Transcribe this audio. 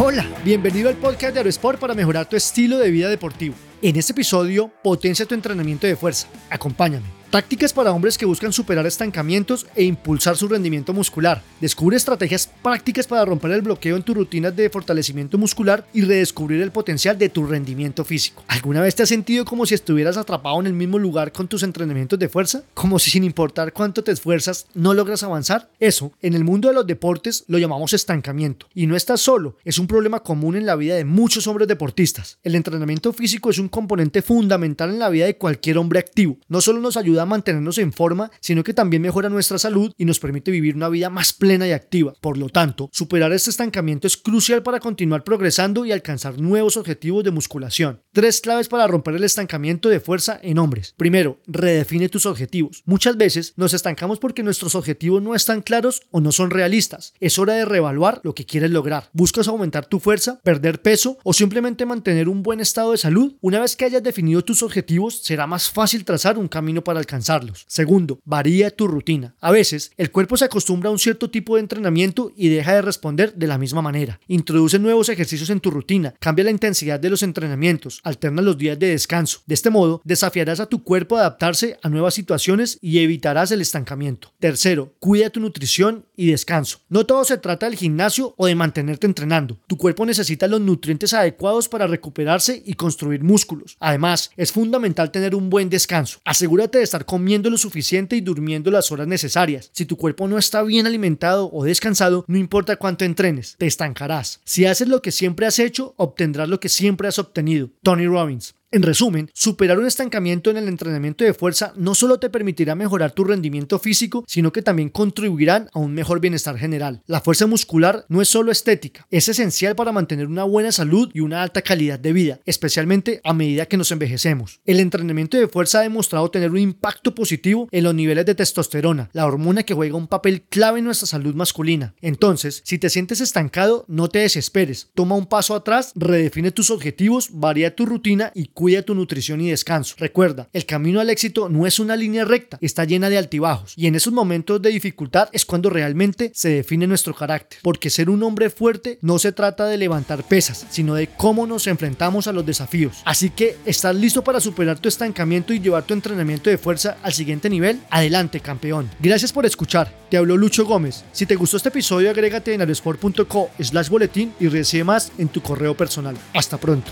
Hola, bienvenido al podcast de Aerosport para mejorar tu estilo de vida deportivo. En este episodio, potencia tu entrenamiento de fuerza. Acompáñame. Tácticas para hombres que buscan superar estancamientos e impulsar su rendimiento muscular. Descubre estrategias prácticas para romper el bloqueo en tus rutinas de fortalecimiento muscular y redescubrir el potencial de tu rendimiento físico. ¿Alguna vez te has sentido como si estuvieras atrapado en el mismo lugar con tus entrenamientos de fuerza? Como si sin importar cuánto te esfuerzas no logras avanzar? Eso, en el mundo de los deportes, lo llamamos estancamiento. Y no estás solo, es un problema común en la vida de muchos hombres deportistas. El entrenamiento físico es un componente fundamental en la vida de cualquier hombre activo. No solo nos ayuda mantenernos en forma, sino que también mejora nuestra salud y nos permite vivir una vida más plena y activa. Por lo tanto, superar este estancamiento es crucial para continuar progresando y alcanzar nuevos objetivos de musculación. Tres claves para romper el estancamiento de fuerza en hombres. Primero, redefine tus objetivos. Muchas veces nos estancamos porque nuestros objetivos no están claros o no son realistas. Es hora de reevaluar lo que quieres lograr. ¿Buscas aumentar tu fuerza, perder peso o simplemente mantener un buen estado de salud? Una vez que hayas definido tus objetivos, será más fácil trazar un camino para alcanzarlos Segundo, varía tu rutina. A veces, el cuerpo se acostumbra a un cierto tipo de entrenamiento y deja de responder de la misma manera. Introduce nuevos ejercicios en tu rutina, cambia la intensidad de los entrenamientos, alterna los días de descanso. De este modo, desafiarás a tu cuerpo a adaptarse a nuevas situaciones y evitarás el estancamiento. Tercero, cuida tu nutrición y descanso. No todo se trata del gimnasio o de mantenerte entrenando. Tu cuerpo necesita los nutrientes adecuados para recuperarse y construir músculos. Además, es fundamental tener un buen descanso. Asegúrate de estar comiendo lo suficiente y durmiendo las horas necesarias. Si tu cuerpo no está bien alimentado o descansado, no importa cuánto entrenes, te estancarás. Si haces lo que siempre has hecho, obtendrás lo que siempre has obtenido. Tony Robbins. En resumen, superar un estancamiento en el entrenamiento de fuerza no solo te permitirá mejorar tu rendimiento físico, sino que también contribuirán a un mejor bienestar general. La fuerza muscular no es solo estética, es esencial para mantener una buena salud y una alta calidad de vida, especialmente a medida que nos envejecemos. El entrenamiento de fuerza ha demostrado tener un impacto positivo en los niveles de testosterona, la hormona que juega un papel clave en nuestra salud masculina. Entonces, si te sientes estancado, no te desesperes, toma un paso atrás, redefine tus objetivos, varía tu rutina y cuida tu nutrición y descanso. Recuerda, el camino al éxito no es una línea recta, está llena de altibajos y en esos momentos de dificultad es cuando realmente se define nuestro carácter, porque ser un hombre fuerte no se trata de levantar pesas, sino de cómo nos enfrentamos a los desafíos. Así que, ¿estás listo para superar tu estancamiento y llevar tu entrenamiento de fuerza al siguiente nivel? Adelante, campeón. Gracias por escuchar. Te habló Lucho Gómez. Si te gustó este episodio, agrégate en aerosport.co slash boletín y recibe más en tu correo personal. Hasta pronto.